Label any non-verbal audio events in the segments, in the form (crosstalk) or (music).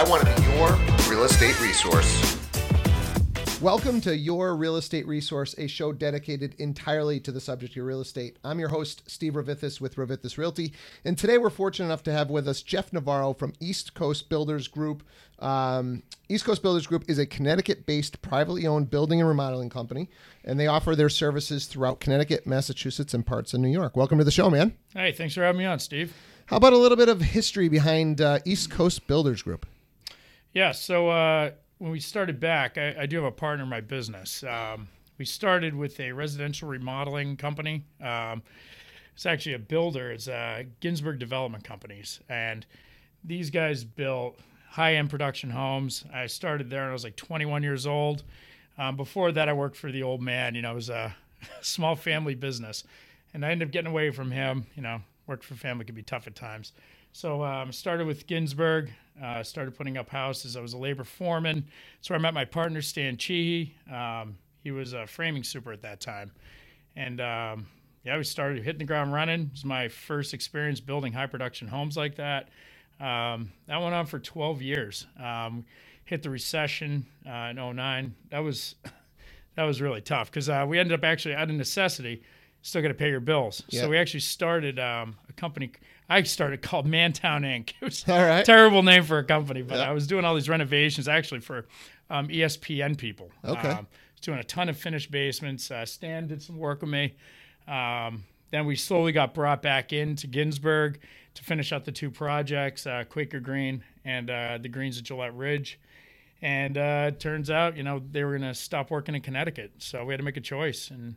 I want to be your real estate resource. Welcome to Your Real Estate Resource, a show dedicated entirely to the subject of real estate. I'm your host, Steve Revithis with Revithis Realty, and today we're fortunate enough to have with us Jeff Navarro from East Coast Builders Group. Um, East Coast Builders Group is a Connecticut based privately owned building and remodeling company, and they offer their services throughout Connecticut, Massachusetts, and parts of New York. Welcome to the show, man. Hey, thanks for having me on, Steve. How about a little bit of history behind uh, East Coast Builders Group? Yeah, so uh, when we started back, I, I, do have a partner in my business. Um, we started with a residential remodeling company. Um, it's actually a builder. It's uh, Ginsburg Development Companies, and these guys built high-end production homes. I started there, and I was like 21 years old. Um, before that, I worked for the old man. You know, it was a (laughs) small family business, and I ended up getting away from him. You know, worked for family can be tough at times. So um, started with Ginsburg. uh, started putting up houses. I was a labor foreman. So I met my partner Stan Cheehey. Um, he was a framing super at that time, and um, yeah, we started hitting the ground running. It was my first experience building high production homes like that. Um, that went on for 12 years. Um, hit the recession uh, in 09. That was (laughs) that was really tough because uh, we ended up actually out of necessity still got to pay your bills. So we actually started um, a company. I started called Mantown Inc. (laughs) It was all right. a terrible name for a company, but I was doing all these renovations actually for um, ESPN people. Okay. Um, doing a ton of finished basements. Uh, Stan did some work with me. Um, then we slowly got brought back into Ginsburg to finish out the two projects, uh, Quaker Green and uh, the Greens at Gillette Ridge. And uh, it turns out, you know, they were going to stop working in Connecticut. So we had to make a choice. And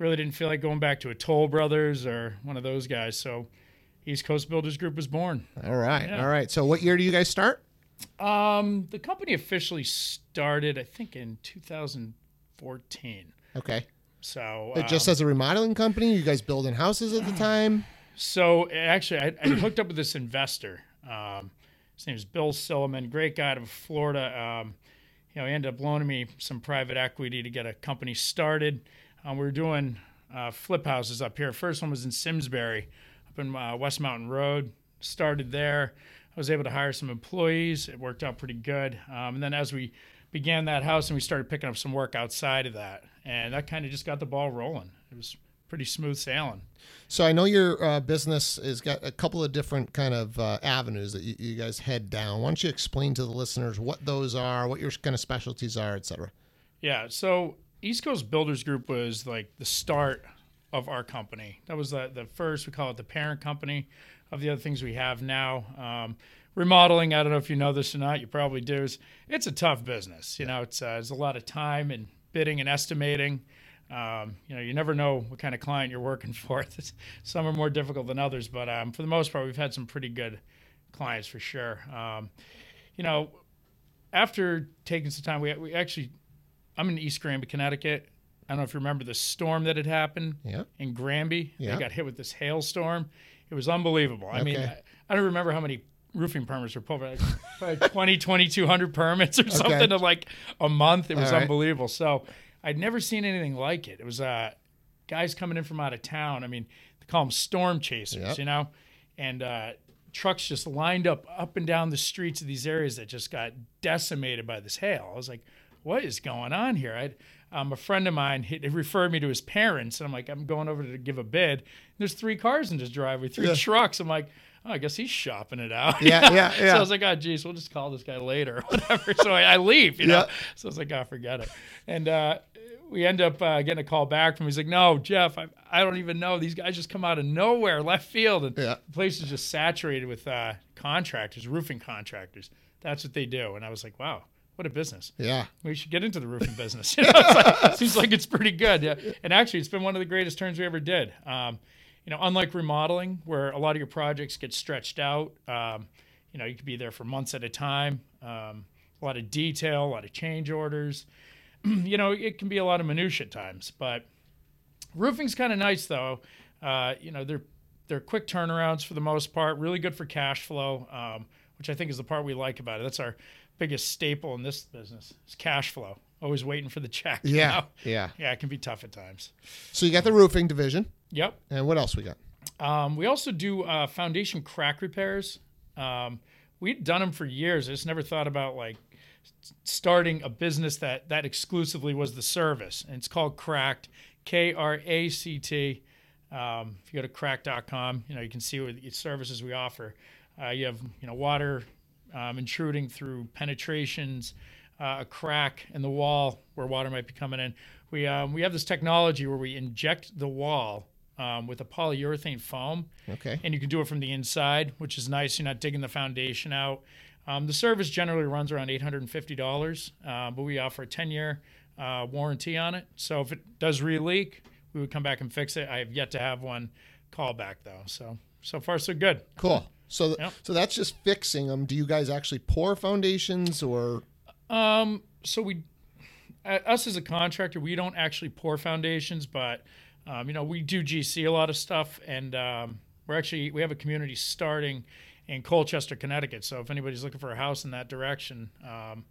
really didn't feel like going back to a Toll Brothers or one of those guys. So East Coast Builders Group was born. All right. Yeah. All right. So what year do you guys start? Um, the company officially started, I think, in 2014. Okay. So um, just as a remodeling company, you guys building houses at the time? So actually, I, I hooked up with this investor. Um, his name is Bill Silliman, great guy out of Florida. Um, you know, he ended up loaning me some private equity to get a company started. Um, we were doing uh, flip houses up here. First one was in Simsbury, up in uh, West Mountain Road. Started there. I was able to hire some employees. It worked out pretty good. Um, and then as we began that house, and we started picking up some work outside of that, and that kind of just got the ball rolling. It was pretty smooth sailing. So I know your uh, business has got a couple of different kind of uh, avenues that you, you, guys head down. Why don't you explain to the listeners what those are, what your kind of specialties are, et cetera? Yeah. So East Coast Builders Group was like the start of our company. That was the, the first, we call it the parent company of the other things we have now. Um, remodeling, I don't know if you know this or not, you probably do, it's a tough business. You know, it's, uh, there's a lot of time and bidding and estimating. Um, you know, you never know what kind of client you're working (laughs) for. some are more difficult than others, but um, for the most part, we've had some pretty good clients for sure. Um, you know, after taking some time, we, we actually I'm in East Granby, Connecticut. I don't know if you remember the storm that had happened yeah. in Granby. Yeah. They got hit with this hailstorm. It was unbelievable. Okay. I mean, I, I, don't remember how many roofing permits were pulled, like, like (laughs) 20, 2200 permits or something okay. in like a month. It was right. unbelievable. So I'd never seen anything like it. It was uh, guys coming in from out of town. I mean, they call them storm chasers, yep. you know? And uh, trucks just lined up up and down the streets of these areas that just got decimated by this hail. I was like, what is going on here? I, um, a friend of mine he, he, referred me to his parents, and I'm like, I'm going over to give a bid. There's three cars in his driveway, three yeah. trucks. I'm like, oh, I guess he's shopping it out. Yeah, yeah, (laughs) yeah. So I was like, oh, geez, we'll just call this guy later, whatever. so I, I, leave, you know. Yeah. So I was like, oh, forget it. And uh, we end up uh, getting a call back from. Him. He's like, no, Jeff, I, I don't even know. These guys just come out of nowhere, left field, and yeah. the place is just saturated with uh, contractors, roofing contractors. That's what they do. And I was like, wow what a business. Yeah. We should get into the roofing business. (laughs) You know, like, seems like it's pretty good. Yeah. And actually, it's been one of the greatest turns we ever did. Um, you know, unlike remodeling, where a lot of your projects get stretched out, um, you know, you could be there for months at a time. Um, a lot of detail, a lot of change orders. (clears throat) you know, it can be a lot of minutia at times, but roofing's kind of nice though. Uh, you know, they're they're quick turnarounds for the most part, really good for cash flow, um, which I think is the part we like about it. That's our biggest staple in this business is cash flow. Always waiting for the check. Yeah. know? Yeah. Yeah, it can be tough at times. So you got the roofing division. Yep. And what else we got? Um, we also do uh, foundation crack repairs, um, we'd done them for years. I just never thought about like starting a business that that exclusively was the service. And it's called Cracked, K R A C T. Um, if you go to kract.com, you know, you can see what the services we offer. Uh, you have, you know, water um, intruding through penetrations, uh, a crack in the wall where water might be coming in. We, um, we have this technology where we inject the wall um, with a polyurethane foam Okay. and you can do it from the inside, which is nice. You're not digging the foundation out. Um, the service generally runs around $850, uh, but we offer a 10 year uh, warranty on it. So if it does re leak, we would come back and fix it. I have yet to have one call back though. So, so far, so good. Cool. So, th- Yep. so that's just fixing them. Do you guys actually pour foundations or? Um, so we, us as a contractor, we don't actually pour foundations, but um, you know we do GC a lot of stuff, and um, we're actually we have a community starting in Colchester, Connecticut. So if anybody's looking for a house in that direction, um,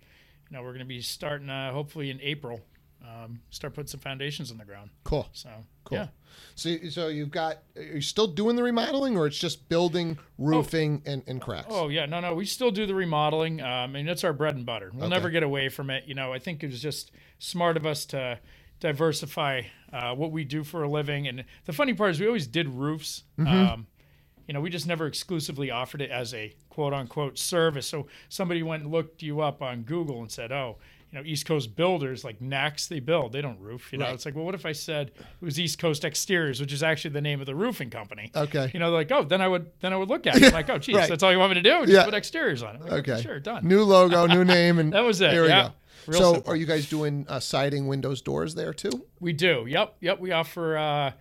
you know we're going to be starting uh, hopefully in April. Um, start putting some foundations in the ground. Cool. So Cool. yeah. So, so you've got. Are you still doing the remodeling, or it's just building, roofing, and, and cracks? Oh yeah, no, no, we still do the remodeling. Um, and that's our bread and butter. We'll Okay. never get away from it. You know, I think it was just smart of us to diversify uh, what we do for a living. And the funny part is, we always did roofs. Um, you know, we just never exclusively offered it as a quote unquote service. So somebody went and looked you up on Google and said, oh. You know, East Coast builders like Nax, they build, they don't roof. You know, Right. it's like, well, what if I said it was East Coast Exteriors, which is actually the name of the roofing company? Okay. You know, like, oh, then I would then I would look at it. Like, oh, (laughs) geez, Right. that's all you want me to do? Just Yeah. put exteriors on it. Like, Okay. sure, done. New logo, new (laughs) name, and That was it, There we yeah. go. Real so, simple. are you guys doing uh, siding, windows, doors there too? We do. Yep, yep. We offer. Uh,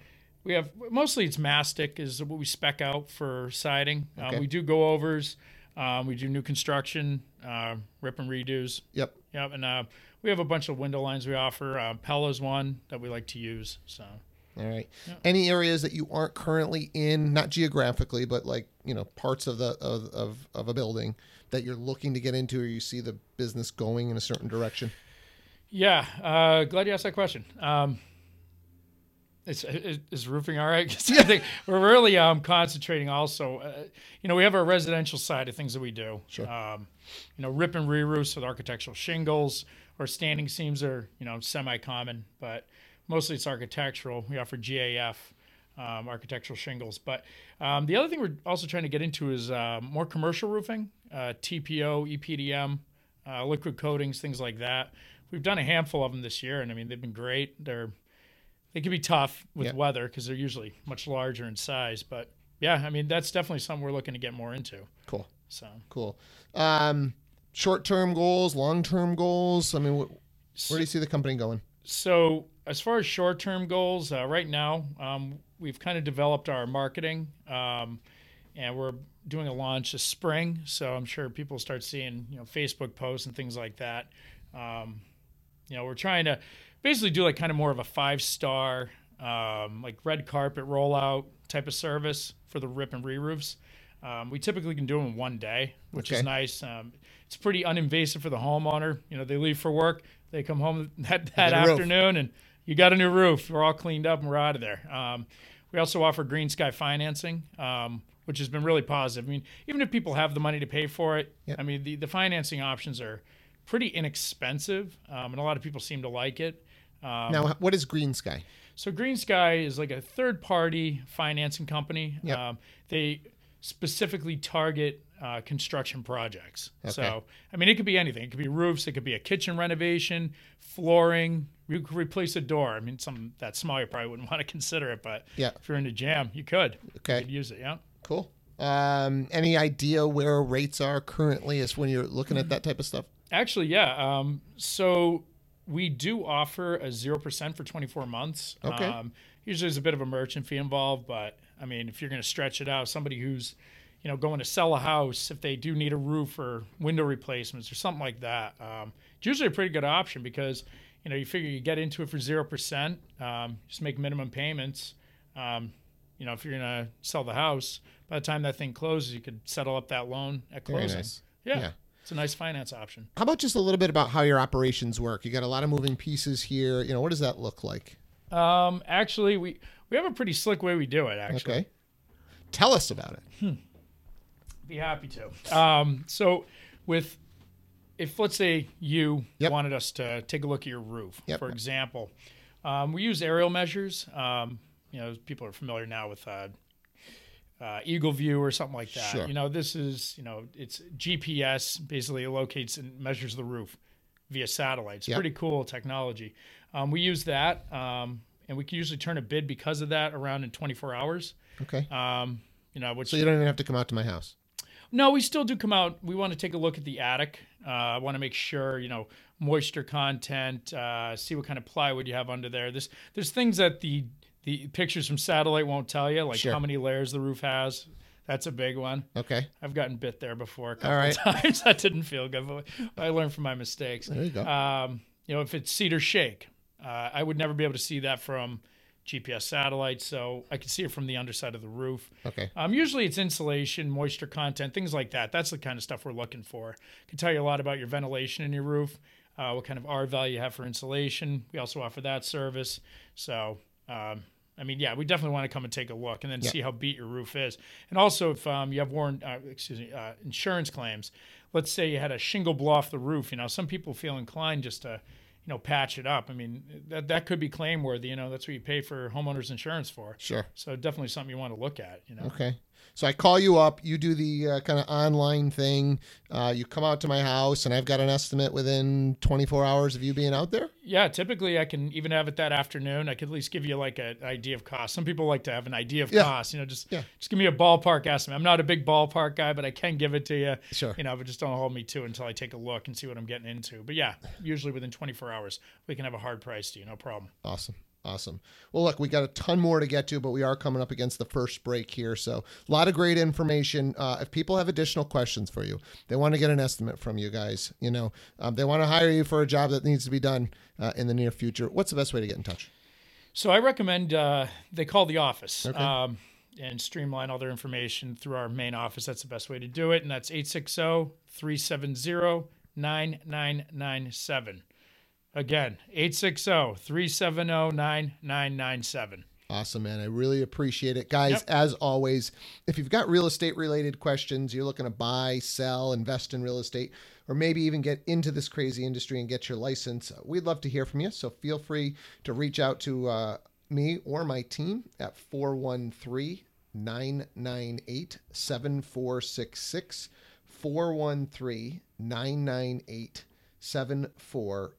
we have mostly it's mastic is what we spec out for siding. Okay. Um, we do go overs. Um, we do new construction, uh, rip and redos. Yep. Yep, and uh, we have a bunch of window lines we offer. Uh, Pella's one that we like to use. So All right. Any areas that you aren't currently in, not geographically, but like you know parts of the of, of, of a building that you're looking to get into, or you see the business going in a certain direction? yeah, uh, glad you asked that question. Um, is, is, roofing all right? (laughs) I think we're really um, concentrating also. Uh, you know, we have our residential side of things that we do. Sure. Um, you know, rip and re-roofs with architectural shingles or standing seams are you know semi-common, but mostly it's architectural. We offer GAF. Um, architectural shingles, but um, the other thing we're also trying to get into is uh, more commercial roofing, uh, TPO, EPDM, uh, liquid coatings, things like that. We've done a handful of them this year, and I mean they've been great. They're they can be tough with Yeah. weather because they're usually much larger in size, but yeah, I mean that's definitely something we're looking to get more into. Cool. So Cool. Um, short-term goals, long-term goals. I mean, wh- where do you see the company going? So as far as short-term goals, uh, right now um, we've kind of developed our marketing, um, and we're doing a launch this spring. So I'm sure people start seeing you know Facebook posts and things like that. Um, you know, we're trying to basically do like kind of more of a five-star um, like red carpet rollout type of service for the rip and re-roofs. Um, we typically can do them in one day, which Okay. is nice. Um, it's pretty uninvasive for the homeowner. You know, they leave for work, they come home (laughs) that, that roof. afternoon, and you got a new roof. We're all cleaned up and we're out of there. Um, we also offer GreenSky financing, um, which has been really positive. I mean, even if people have the money to pay for it, Yep. I mean, the, the financing options are pretty inexpensive, um, and a lot of people seem to like it. Um, now, what is GreenSky? so GreenSky is like a third party financing company. Yep. Um, they specifically target uh, construction projects. Okay. So, I mean, it could be anything. It could be roofs. It could be a kitchen renovation, flooring. You could replace a door. I mean, some that small you probably wouldn't (laughs) want to consider it, but Yeah. if you're in a jam, you could. Okay. You could use it. Yeah. Cool. Um, any idea where rates are currently as when you're looking at that type of stuff? Actually, yeah. Um, so we do offer a zero percent for 24 months. Okay. Um, usually, there's a bit of a merchant fee involved, but I mean, if you're going to stretch it out, somebody who's you know going to sell a house, if they do need a roof or window replacements or something like that, um, it's usually a pretty good option because you know you figure you get into it for zero percent, um, just make minimum payments. Um, you know, if you're going to sell the house, by the time that thing closes, you could settle up that loan at closing. nice. Yeah. Yeah. It's a nice finance option. How about just a little bit about how your operations work? You got a lot of moving pieces here. You know, what does that look like? Um, actually, we we have a pretty slick way we do it. Actually, Okay. Tell us about it. Be happy to. Um, so, with if let's say you Yep. wanted us to take a look at your roof, Yep. for example, um, we use aerial measures. Um, you know, people are familiar now with uh, uh, EagleView or something like that. Sure. You know, this is you know it's GPS basically it locates and measures the roof via satellite. It's Yep. pretty cool technology. Um, we use that, um, and we can usually turn a bid because of that around in 24 hours. Okay. Um, you know, which so you don't even have to come out to my house. no, we still do come out. We want to take a look at the attic. Uh, I want to make sure, you know, moisture content, uh, see what kind of plywood you have under there. There's there's things that the the pictures from satellite won't tell you, like Sure. how many layers the roof has. That's a big one. Okay. I've gotten bit there before a couple All right. (laughs) times. that didn't feel good, but I learned from my mistakes. There you go. Um, you know, if it's cedar shake, uh, I would never be able to see that from GPS satellite, so I can see it from the underside of the roof. Okay. Um, usually it's insulation, moisture content, things like that. That's the kind of stuff we're looking for. Can tell you a lot about your ventilation in your roof, uh, what kind of R value you have for insulation. We also offer that service. So, um, I mean, yeah, we definitely want to come and take a look and then Yeah. see how beat your roof is. And also, if um, you have warrant, uh, excuse me, uh, insurance claims. Let's say you had a shingle blow off the roof. You know, some people feel inclined just to, you know, patch it up. I mean, that that could be claim worthy. You know, that's what you pay for homeowners insurance for. Sure. So definitely something you want to look at. You know. Okay. So I call you up. You do the uh, kind of online thing. Uh, you come out to my house, and I've got an estimate within 24 hours of you being out there. Yeah, typically I can even have it that afternoon. I could at least give you like an idea of cost. Some people like to have an idea of Yeah. cost. You know, just Yeah. just give me a ballpark estimate. I'm not a big ballpark guy, but I can give it to you. Sure. You know, but just don't hold me to until I take a look and see what I'm getting into. But yeah, usually within 24 hours we can have a hard price to you, no problem. Awesome. Awesome. Well, look, we got a ton more to get to, but we are coming up against the first break here. So, a lot of great information. Uh, if people have additional questions for you, they want to get an estimate from you guys, you know, um, they want to hire you for a job that needs to be done uh, in the near future. What's the best way to get in touch? So I recommend uh, they call the office Okay. um, and streamline all their information through our main office. That's the best way to do it. And that's 860 370 9997. Again, 860 370 9997. Awesome, man. I really appreciate it. Guys, Yep. as always, if you've got real estate related questions, you're looking to buy, sell, invest in real estate, or maybe even get into this crazy industry and get your license, we'd love to hear from you. So feel free to reach out to uh, me or my team at 413 998 7466. 413 998 7466.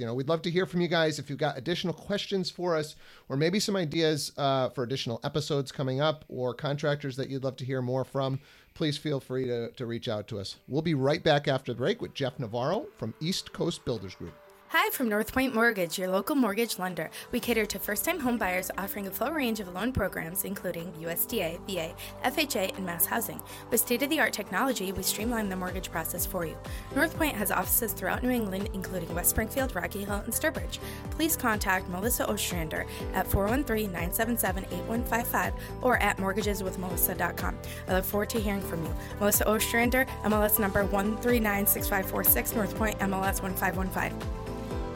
You know, we'd love to hear from you guys if you've got additional questions for us or maybe some ideas uh, for additional episodes coming up or contractors that you'd love to hear more from. Please feel free to, to reach out to us. We'll be right back after the break with Jeff Navarro from East Coast Builders Group. Hi from North Point Mortgage, your local mortgage lender. We cater to first time home buyers offering a full range of loan programs, including USDA, VA, FHA, and MassHousing. With state of the art technology, we streamline the mortgage process for you. North Point has offices throughout New England, including West Springfield, Rocky Hill, and Sturbridge. Please contact Melissa Ostrander at 413 977 8155 or at mortgageswithmelissa.com. I look forward to hearing from you. Melissa Ostrander, MLS number 1396546, North Point, MLS 1515.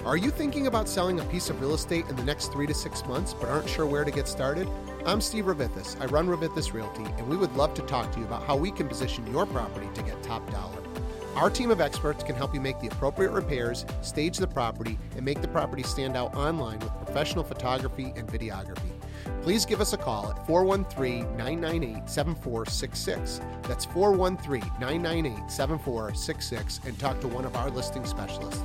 Are you thinking about selling a piece of real estate in the next three to six months but aren't sure where to get started? I'm Steve Revithis. I run Revithis Realty, and we would love to talk to you about how we can position your property to get top dollar. Our team of experts can help you make the appropriate repairs, stage the property, and make the property stand out online with professional photography and videography. Please give us a call at 413 998 7466. That's 413 998 7466 and talk to one of our listing specialists.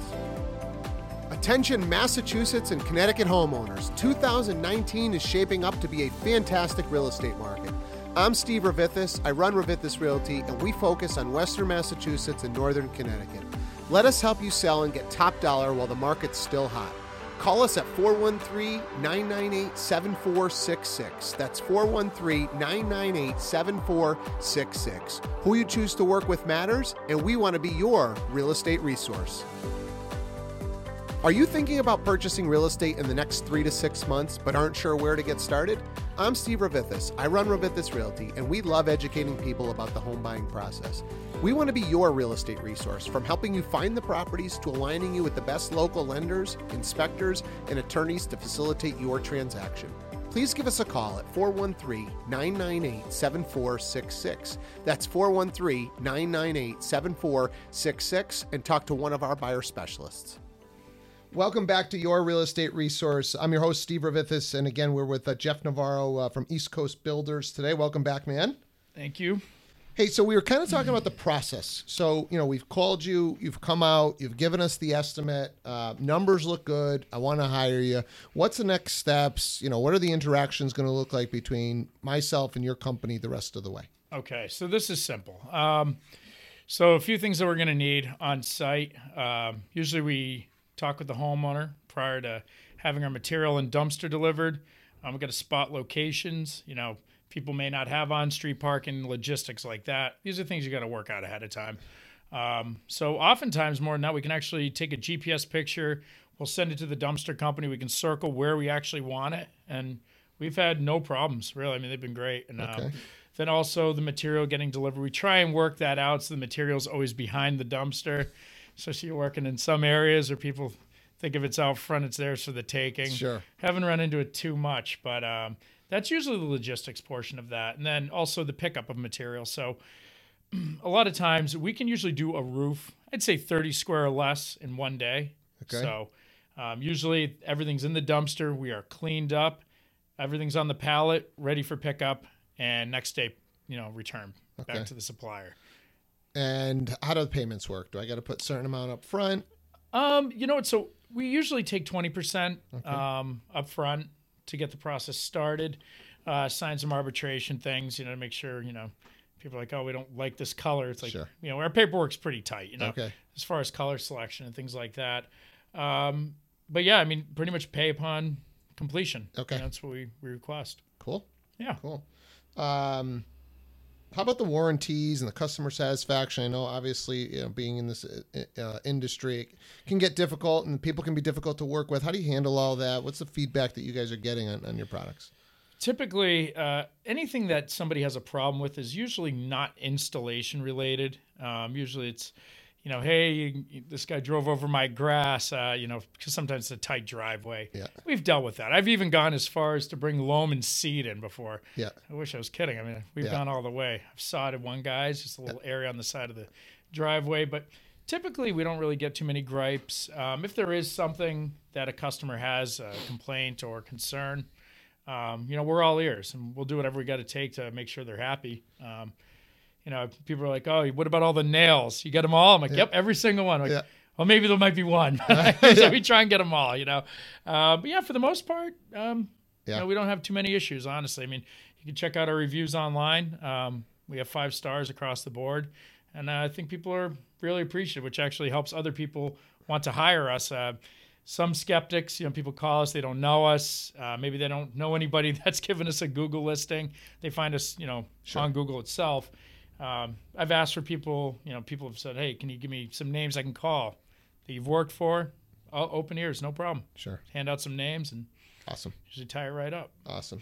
Attention, Massachusetts and Connecticut homeowners. 2019 is shaping up to be a fantastic real estate market. I'm Steve Revithis. I run Revithis Realty, and we focus on Western Massachusetts and Northern Connecticut. Let us help you sell and get top dollar while the market's still hot. Call us at 413 998 7466. That's 413 998 7466. Who you choose to work with matters, and we want to be your real estate resource. Are you thinking about purchasing real estate in the next three to six months but aren't sure where to get started? I'm Steve Revithis. I run Revithis Realty, and we love educating people about the home buying process. We want to be your real estate resource from helping you find the properties to aligning you with the best local lenders, inspectors, and attorneys to facilitate your transaction. Please give us a call at 413 998 7466. That's 413 998 7466 and talk to one of our buyer specialists. Welcome back to your real estate resource. I'm your host, Steve Revithis, and again, we're with uh, Jeff Navarro uh, from East Coast Builders today. Welcome back, man. Thank you. Hey, so we were kind of talking about the process. So, you know, we've called you, you've come out, you've given us the estimate. Uh, numbers look good. I want to hire you. What's the next steps? You know, what are the interactions going to look like between myself and your company the rest of the way? Okay, so this is simple. Um, so a few things that we're going to need on site. Um, usually we talk with the homeowner prior to having our material and dumpster delivered. Um, we've got to spot locations. You know, people may not have on-street parking, logistics like that. These are things you got to work out ahead of time. Um, so oftentimes more than that, we can actually take a GPS picture. We'll send it to the dumpster company. We can circle where we actually want it, and we've had no problems really. I mean, they've been great. And Okay. um, then also the material getting delivered. We try and work that out so the material's always behind the dumpster. Especially you're working in some areas where people think if it's out front, it's theirs for the taking. Sure. Haven't run into it too much, but um, that's usually the logistics portion of that. And then also the pickup of material. So (clears throat) a lot of times we can usually do a roof, I'd say 30 square or less in one day. Okay. So um, usually everything's in the dumpster. We are cleaned up. Everything's on the pallet, ready for pickup, and next day, you know, return Okay. back to the supplier. And how do the payments work? Do I got to put a certain amount up front? Um, you know what? So we usually take twenty percent um, up front to get the process started. Uh, sign some arbitration things, you know, to make sure you know people are like, oh, we don't like this color. It's like Sure. you know, our paperwork's pretty tight, you know, Okay. as far as color selection and things like that. Um, but yeah, I mean, pretty much pay upon completion. Okay. And that's what we, we request. Cool. Yeah. Cool. Um, how about the warranties and the customer satisfaction? I know, obviously, you know, being in this uh, uh, industry can get difficult, and people can be difficult to work with. How do you handle all that? What's the feedback that you guys are getting on, on your products? typically uh, anything that somebody has a problem with is usually not installation related um, usually it's you know hey you- this guy drove over my grass uh, you know because sometimes it's a tight driveway Yeah. we've dealt with that i've even gone as far as to bring loam and seed in before Yeah. i wish i was kidding i mean we've Yeah. gone all the way i've sodded one guy's just a little area on the side of the driveway but typically we don't really get too many gripes um, if there is something that a customer has a complaint or concern um, you know, we're all ears and we'll do whatever we got to take to make sure they're happy. Um, you know, people are like, oh, what about all the nails? You get them all? I'm like, yep, every single one. Like, Yeah. Well, maybe there might be one. (laughs) (laughs) so we try and get them all, you know. Uh, but yeah, for the most part, um, Yeah. you know, we don't have too many issues, honestly. I mean, you can check out our reviews online. Um, we have five stars across the board. And uh, I think people are really appreciative, which actually helps other people want to hire us. Uh, some skeptics, you know, people call us, they don't know us. Uh, maybe they don't know anybody (laughs) that's given us a Google listing. They find us, you know, on Google itself. Um, I've asked for people, you know, people have said, hey, can you give me some names I can call that you've worked for? I'll open ears, no problem. Sure. Hand out some names and Awesome. usually tie it right up. Awesome.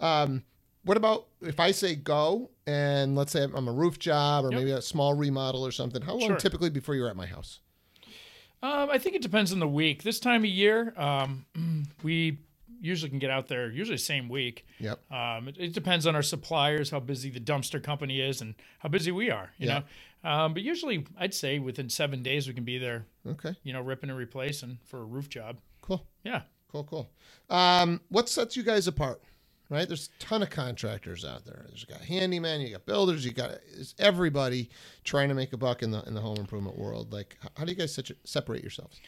Um, what about if I say go and let's say I'm a roof job or Yep. maybe a small remodel or something? How long Sure. typically before you're at my house? Um, I think it depends on the week. This time of year, um, (clears throat) we usually can get out there usually same week. Yep. Um, it, it depends on our suppliers, how busy the dumpster company is, and how busy we are. You Yeah. know, um, but usually I'd say within seven days we can be there. Okay. You know, ripping and replacing for a roof job. Cool. Yeah. Cool. Cool. Um, what sets you guys apart? Right? There's a ton of contractors out there. There's got handyman, you got builders, you got everybody trying to make a buck in the in the home improvement world. Like, how do you guys separate yourselves?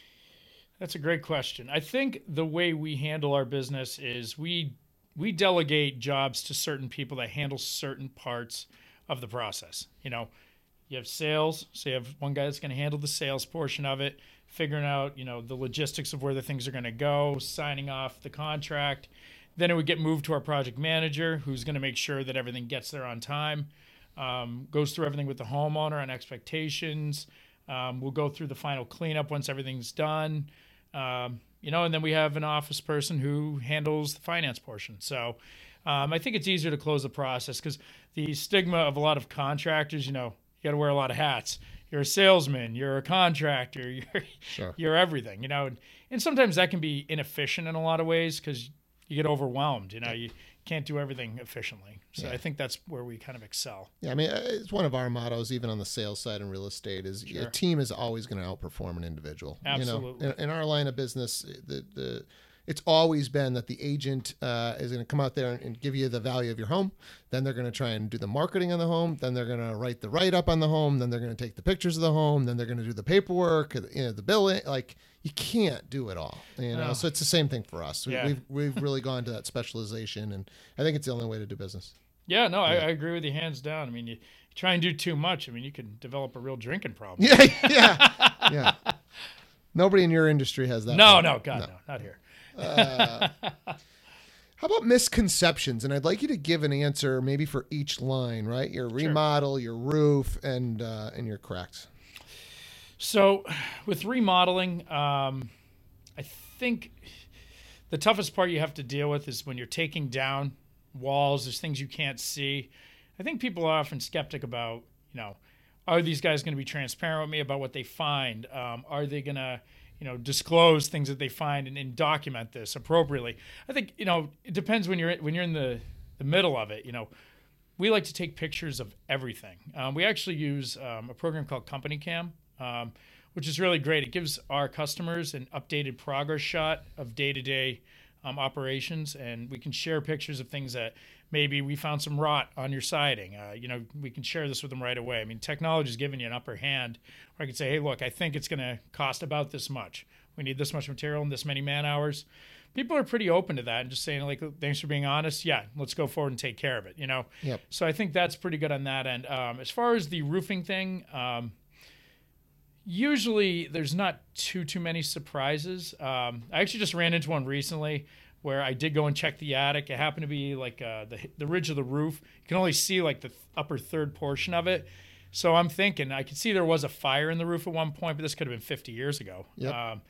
That's a great question. I think the way we handle our business is we we delegate jobs to certain people that handle certain parts of the process. You know, you have sales, so you have one guy that's going to handle the sales portion of it, figuring out, you know, the logistics of where the things are going to go, signing off the contract. Then it would get moved to our project manager, who's going to make sure that everything gets there on time. Um, goes through everything with the homeowner on expectations. Um, we'll go through the final cleanup once everything's done. Um, you know, and then we have an office person who handles the finance portion. So um, I think it's easier to close the process because the stigma of a lot of contractors, you know, you got to wear a lot of hats. You're a salesman, you're a contractor, (laughs) you're Sure. you're everything, you know. And, and sometimes that can be inefficient in a lot of ways because you get overwhelmed. You know, you can't do everything efficiently. So Yeah. I think that's where we kind of excel. Yeah, I mean, uh, it's one of our mottos, even on the sales side in real estate, is a team is always going to outperform an individual. You Absolutely. know, in, in our line of business, the the it's always been that the agent uh, is going to come out there and, and give you the value of your home. Then they're going to try and do the marketing on the home. Then they're going to write the write up on the home. Then they're going to take the pictures of the home. Then they're going to do the paperwork, you know, the billing. Like you can't do it all. You know, No. so it's the same thing for us. We, Yeah. We've we've really gone to that specialization, and I think it's the only way to do business. Yeah, no, I, I agree with you hands down. I mean, you, try and do too much. I mean, you can develop a real drinking problem. (laughs) Yeah, yeah, yeah. Nobody in your industry has that. no, problem. no, God, no. not here. How about misconceptions? And I'd like you to give an answer, maybe for each line, right? Your remodel, your roof, and uh, and your cracks. So, with remodeling, um, I think the toughest part you have to deal with is when you're taking down walls. There's things you can't see. I think people are often skeptic about, you know, are these guys going to be transparent with me about what they find? Um, are they going to, you know, disclose things that they find and, and document this appropriately? I think, you know, it depends when you're when you're in the the middle of it. You know, we like to take pictures of everything. Um, we actually use um, a program called CompanyCam, um, which is really great. It gives our customers an updated progress shot of day to day day operations, and we can share pictures of things that maybe we found some rot on your siding. Uh, you know, we can share this with them right away. I mean, technology is giving you an upper hand where I can say, hey, look, I think it's going to cost about this much. We need this much material and this many man hours people are pretty open to that and just saying like thanks for being honest yeah let's go forward and take care of it you know Yep. so i think that's pretty good on that end um, as far as the roofing thing um, usually there's not too too many surprises um, i actually just ran into one recently where i did go and check the attic it happened to be like uh, the, the ridge of the roof you can only see like the th- upper third portion of it so i'm thinking i could see there was a fire in the roof at one point but this could have been 50 years ago Yep. um,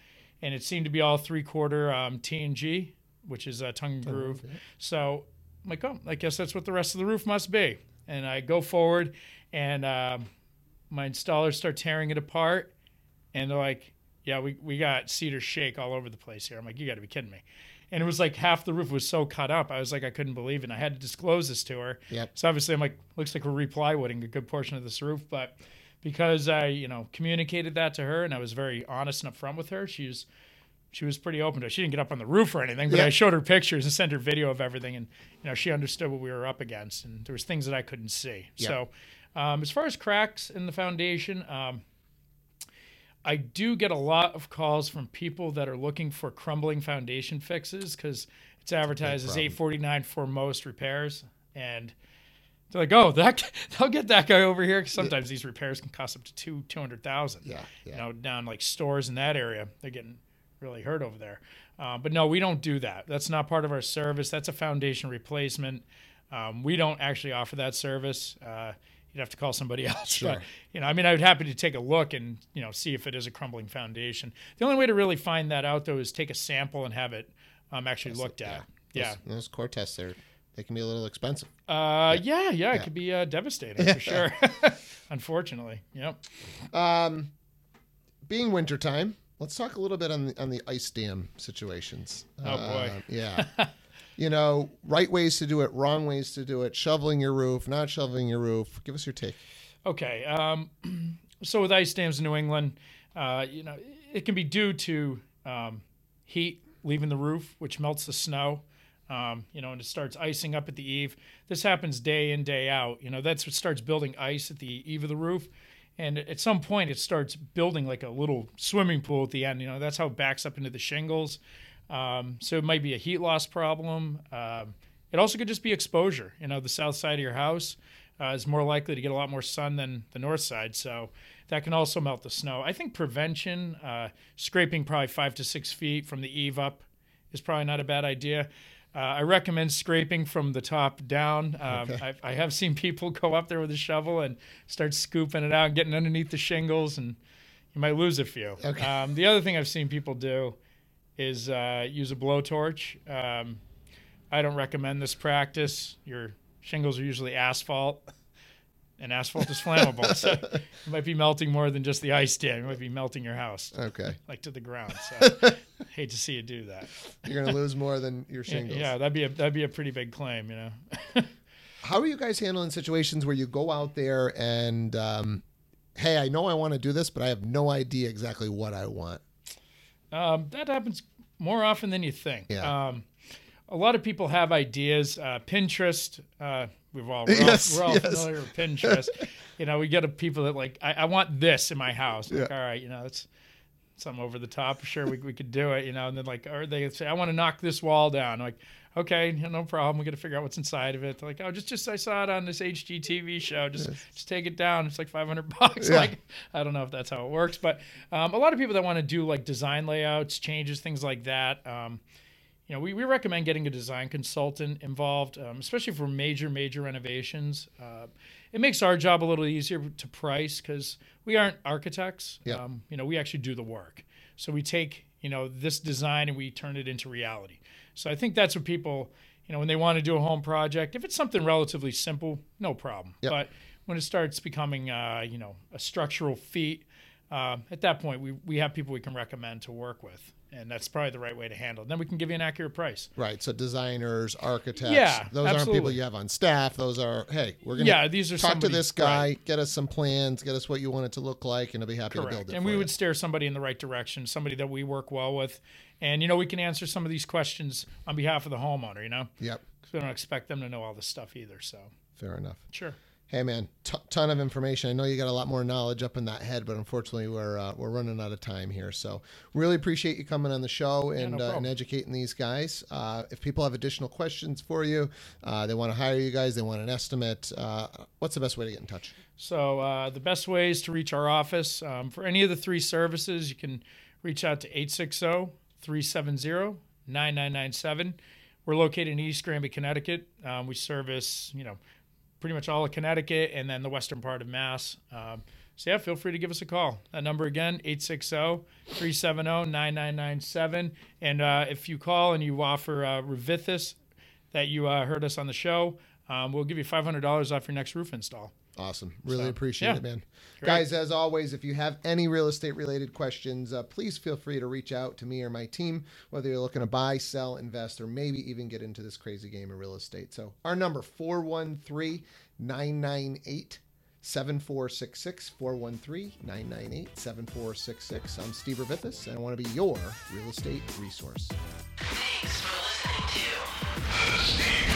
and it seemed to be all three quarter um, TNG, which is uh, tongue and groove. So I'm like, oh, I guess that's what the rest of the roof must be. And I go forward, and um, my installers start tearing it apart, and they're like, yeah, we, we got cedar shake all over the place here. I'm like, you got to be kidding me. And it was like half the roof was so cut up. I was like, I couldn't believe it. And I had to disclose this to her. Yep. So obviously, I'm like, looks like we're replywooding a good portion of this roof, but because I, you know, communicated that to her and I was very honest and upfront with her, she was she was pretty open to it. She didn't get up on the roof or anything, but Yeah. I showed her pictures and sent her video of everything, and you know, she understood what we were up against, and there was things that I couldn't see. Yeah. So, um, as far as cracks in the foundation, um, I do get a lot of calls from people that are looking for crumbling foundation fixes because it's advertised as problem. eight forty nine for most repairs, and they're like, "Oh, that (laughs) they'll get that guy over here." 'Cause sometimes these repairs can cost up to two two hundred thousand. Yeah, yeah. You know, down like Storrs in that area, they're getting really hurt over there. Uh, but no, we don't do that. That's not part of our service. That's a foundation replacement. Um, we don't actually offer that service. Uh, you'd have to call somebody (laughs) else. Sure. But, you know, I mean, I'd happy to take a look and you know see if it is a crumbling foundation. The only way to really find that out though is take a sample and have it um, actually looked at. Yeah. Those, those core tests are they can be a little expensive. Uh, yeah, yeah, it could be uh, devastating (laughs) for sure. (laughs) Unfortunately, yep. Um, being wintertime, let's talk a little bit on the on the ice dam situations. Oh, boy. Uh, yeah. You know, right ways to do it, wrong ways to do it, shoveling your roof, not shoveling your roof. Give us your take. Okay. Um, (clears throat) so with ice dams in New England, uh, you know, it can be due to um, heat leaving the roof, which melts the snow. Um, you know, and it starts icing up at the eave. This happens day in, day out. You know, that's what starts building ice at the eave of the roof. And at some point, it starts building like a little swimming pool at the end. You know, that's how it backs up into the shingles. Um, so it might be a heat loss problem. Um, it also could just be exposure. You know, the south side of your house uh, is more likely to get a lot more sun than the north side. So that can also melt the snow. I think prevention, uh, scraping probably five to six feet from the eave up, is probably not a bad idea. Uh, I recommend scraping from the top down. Um, Okay. I, I have seen (laughs) people go up there with a shovel and start scooping it out, and getting underneath the shingles, and you might lose a few. Okay. Um, the other thing I've seen people do is uh, use a blowtorch. Um, I don't recommend this practice. Your shingles are usually asphalt, and asphalt is flammable, (laughs) so it might be melting more than just the ice dam. It might be melting your house Okay. like to the ground. So (laughs) hate to see you do that. You're going to lose more than your (laughs) shingles. yeah, that'd be a that'd be a pretty big claim, you know. How are you guys handling situations where you go out there and, um, hey, I know I want to do this, but I have no idea exactly what I want? Um, that happens more often than you think. Yeah. Um, a lot of people have ideas. Uh, Pinterest, uh, we've all, we're Yes, all, we're all yes. familiar with Pinterest. you know, we get a people that like, I, I want this in my house. Like, Yeah. all right, you know, that's something over the top. Sure, we, we could do it, you know, and then like, or they say, I want to knock this wall down. Like, okay, no problem. We got to figure out what's inside of it. They're like, oh, just, just, I saw it on this HGTV show. Just, just take it down. It's like 500 (laughs) bucks. Yeah. Like, I don't know if that's how it works, but um, a lot of people that want to do like design layouts, changes, things like that. Um, you know, we, we recommend getting a design consultant involved, um, especially for major, major renovations. Uh, it makes our job a little easier to price because we aren't architects. Yeah. Um, you know, we actually do the work. So we take, you know, this design and we turn it into reality. So I think that's what people, you know, when they want to do a home project, if it's something relatively simple, no problem. Yep. But when it starts becoming, uh, you know, a structural feat, uh, at that point, we, we have people we can recommend to work with. And that's probably the right way to handle it. Then we can give you an accurate price. Right. So designers, architects, Yeah, those aren't people you have on staff. Those are, hey, we're going to Yeah, these are talk to this guy, right. get us some plans, get us what you want it to look like, and I'll be happy to build Correct. it. And we you. would steer somebody in the right direction, somebody that we work well with. And, you know, we can answer some of these questions on behalf of the homeowner, you know? Yep. 'Cause we don't expect them to know all this stuff either. So, Fair enough. sure. Hey man, t- ton of information. I know you got a lot more knowledge up in that head, but unfortunately we're uh, we're running out of time here. So really appreciate you coming on the show and, uh, and educating these guys. Uh, if people have additional questions for you, uh, they want to hire you guys, they want an estimate. Uh, what's the best way to get in touch? So uh, the best ways to reach our office um, for any of the three services, you can reach out to 860-370-9997. We're located in East Granby, Connecticut. Um, we service, you know, pretty much all of Connecticut and then the western part of Mass. Um, so yeah, feel free to give us a call. That number again, oh, 860-370-9997. And uh, if you call and you offer uh, Revithis that you uh, heard us on the show, um, we'll give you $500 off your next roof install. Awesome. Really So, appreciate yeah. it, man. Guys, as always, if you have any real estate related questions, uh, please feel free to reach out to me or my team, whether you're looking to buy, sell, invest, or maybe even get into this crazy game of real estate. So, our number 413 998 7466 413 998 7466. I'm Steve Revithis, and I want to be your real estate resource. Thanks for listening to Steve